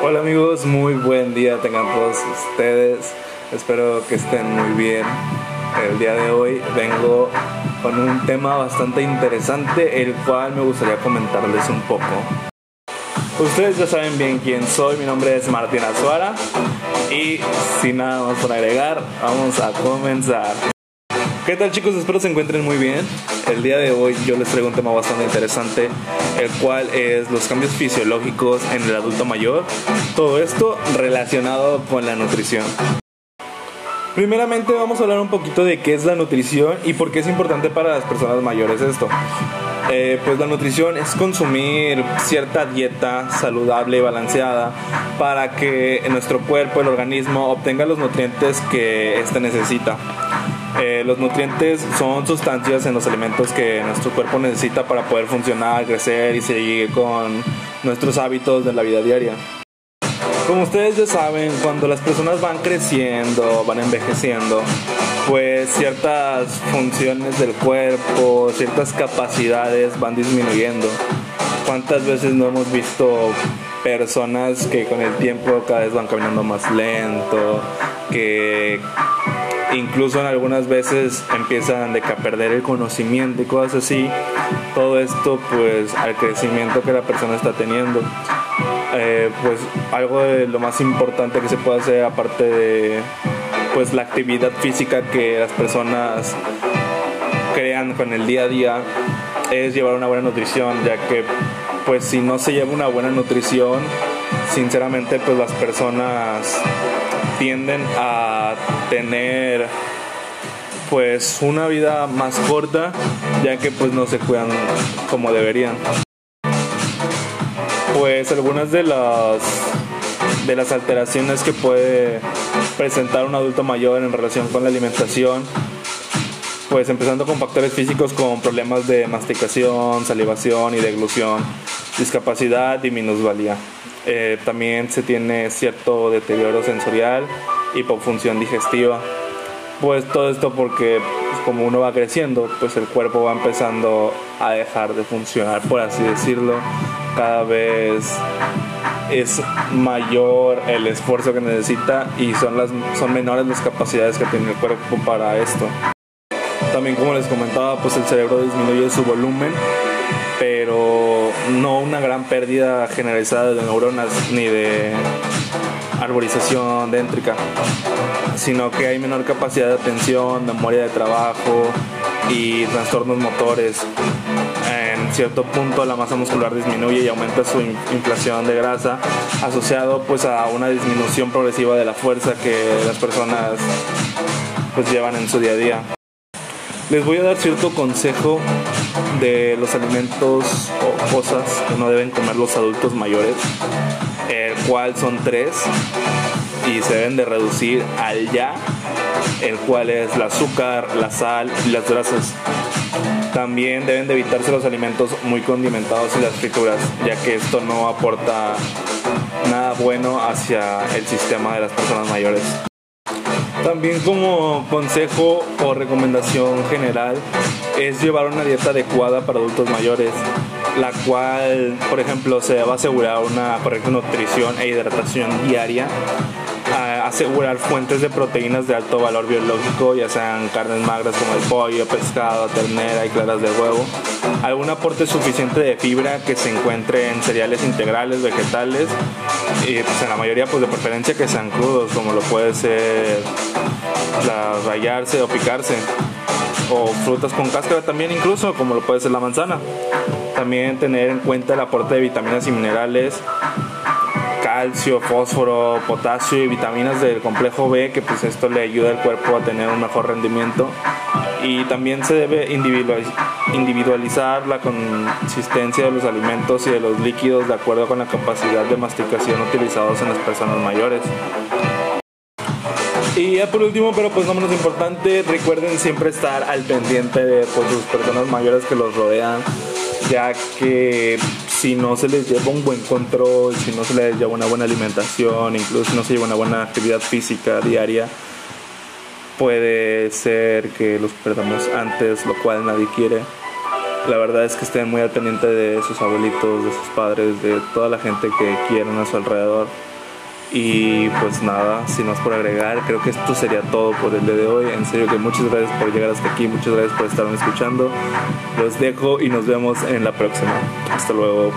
Hola amigos, muy buen día tengan todos ustedes. Espero que estén muy bien. El día de hoy vengo con un tema bastante interesante, el cual me gustaría comentarles un poco. Ustedes ya saben bien quién soy, mi nombre es Martín Azuara y sin nada más por agregar, vamos a comenzar. ¿Qué tal chicos? Espero se encuentren muy bien. El día de hoy yo les traigo un tema bastante interesante, el cual es los cambios fisiológicos en el adulto mayor. Todo esto relacionado con la nutrición. Primeramente vamos a hablar un poquito de qué es la nutrición y por qué es importante para las personas mayores esto. Eh, pues la nutrición es consumir cierta dieta saludable y balanceada para que nuestro cuerpo, el organismo, obtenga los nutrientes que éste necesita. Eh, los nutrientes son sustancias en los alimentos que nuestro cuerpo necesita para poder funcionar, crecer y seguir con nuestros hábitos de la vida diaria. Como ustedes ya saben, cuando las personas van creciendo, van envejeciendo, pues ciertas funciones del cuerpo, ciertas capacidades van disminuyendo. ¿Cuántas veces no hemos visto personas que con el tiempo cada vez van caminando más lento, que incluso en algunas veces empiezan de a perder el conocimiento y cosas así. Todo esto pues al crecimiento que la persona está teniendo. Eh, pues algo de lo más importante que se puede hacer aparte de pues la actividad física que las personas crean con el día a día es llevar una buena nutrición ya que pues si no se lleva una buena nutrición sinceramente pues las personas tienden a tener pues una vida más corta ya que pues no se cuidan como deberían pues algunas de las de las alteraciones que puede presentar un adulto mayor en relación con la alimentación pues empezando con factores físicos como problemas de masticación, salivación y deglución, discapacidad y minusvalía. Eh, también se tiene cierto deterioro sensorial, hipofunción digestiva. Pues todo esto porque pues, como uno va creciendo, pues el cuerpo va empezando a dejar de funcionar, por así decirlo. Cada vez es mayor el esfuerzo que necesita y son, las, son menores las capacidades que tiene el cuerpo para esto. También como les comentaba, pues el cerebro disminuye su volumen pero no una gran pérdida generalizada de neuronas ni de arborización déntrica, sino que hay menor capacidad de atención, memoria de trabajo y trastornos motores. En cierto punto la masa muscular disminuye y aumenta su inflación de grasa, asociado pues a una disminución progresiva de la fuerza que las personas pues llevan en su día a día. Les voy a dar cierto consejo de los alimentos o cosas que no deben comer los adultos mayores, el cual son tres y se deben de reducir al ya, el cual es el azúcar, la sal y las grasas. También deben de evitarse los alimentos muy condimentados y las frituras, ya que esto no aporta nada bueno hacia el sistema de las personas mayores. También como consejo o recomendación general es llevar una dieta adecuada para adultos mayores, la cual, por ejemplo, se va a asegurar una correcta nutrición e hidratación diaria, asegurar fuentes de proteínas de alto valor biológico, ya sean carnes magras como el pollo, pescado, ternera y claras de huevo, algún aporte suficiente de fibra que se encuentre en cereales integrales, vegetales, y pues en la mayoría pues de preferencia que sean crudos, como lo puede ser rayarse o picarse o frutas con cáscara también incluso, como lo puede ser la manzana. También tener en cuenta el aporte de vitaminas y minerales, calcio, fósforo, potasio y vitaminas del complejo B, que pues esto le ayuda al cuerpo a tener un mejor rendimiento. Y también se debe individualizar la consistencia de los alimentos y de los líquidos de acuerdo con la capacidad de masticación utilizados en las personas mayores. Y ya por último, pero pues no menos importante, recuerden siempre estar al pendiente de pues, sus personas mayores que los rodean, ya que si no se les lleva un buen control, si no se les lleva una buena alimentación, incluso si no se lleva una buena actividad física diaria, puede ser que los perdamos antes, lo cual nadie quiere. la verdad es que estén muy al pendiente de sus abuelitos, de sus padres, de toda la gente que quieren a su alrededor. Y pues nada, sin más por agregar, creo que esto sería todo por el día de hoy. En serio que muchas gracias por llegar hasta aquí, muchas gracias por estarme escuchando. Los dejo y nos vemos en la próxima. Hasta luego.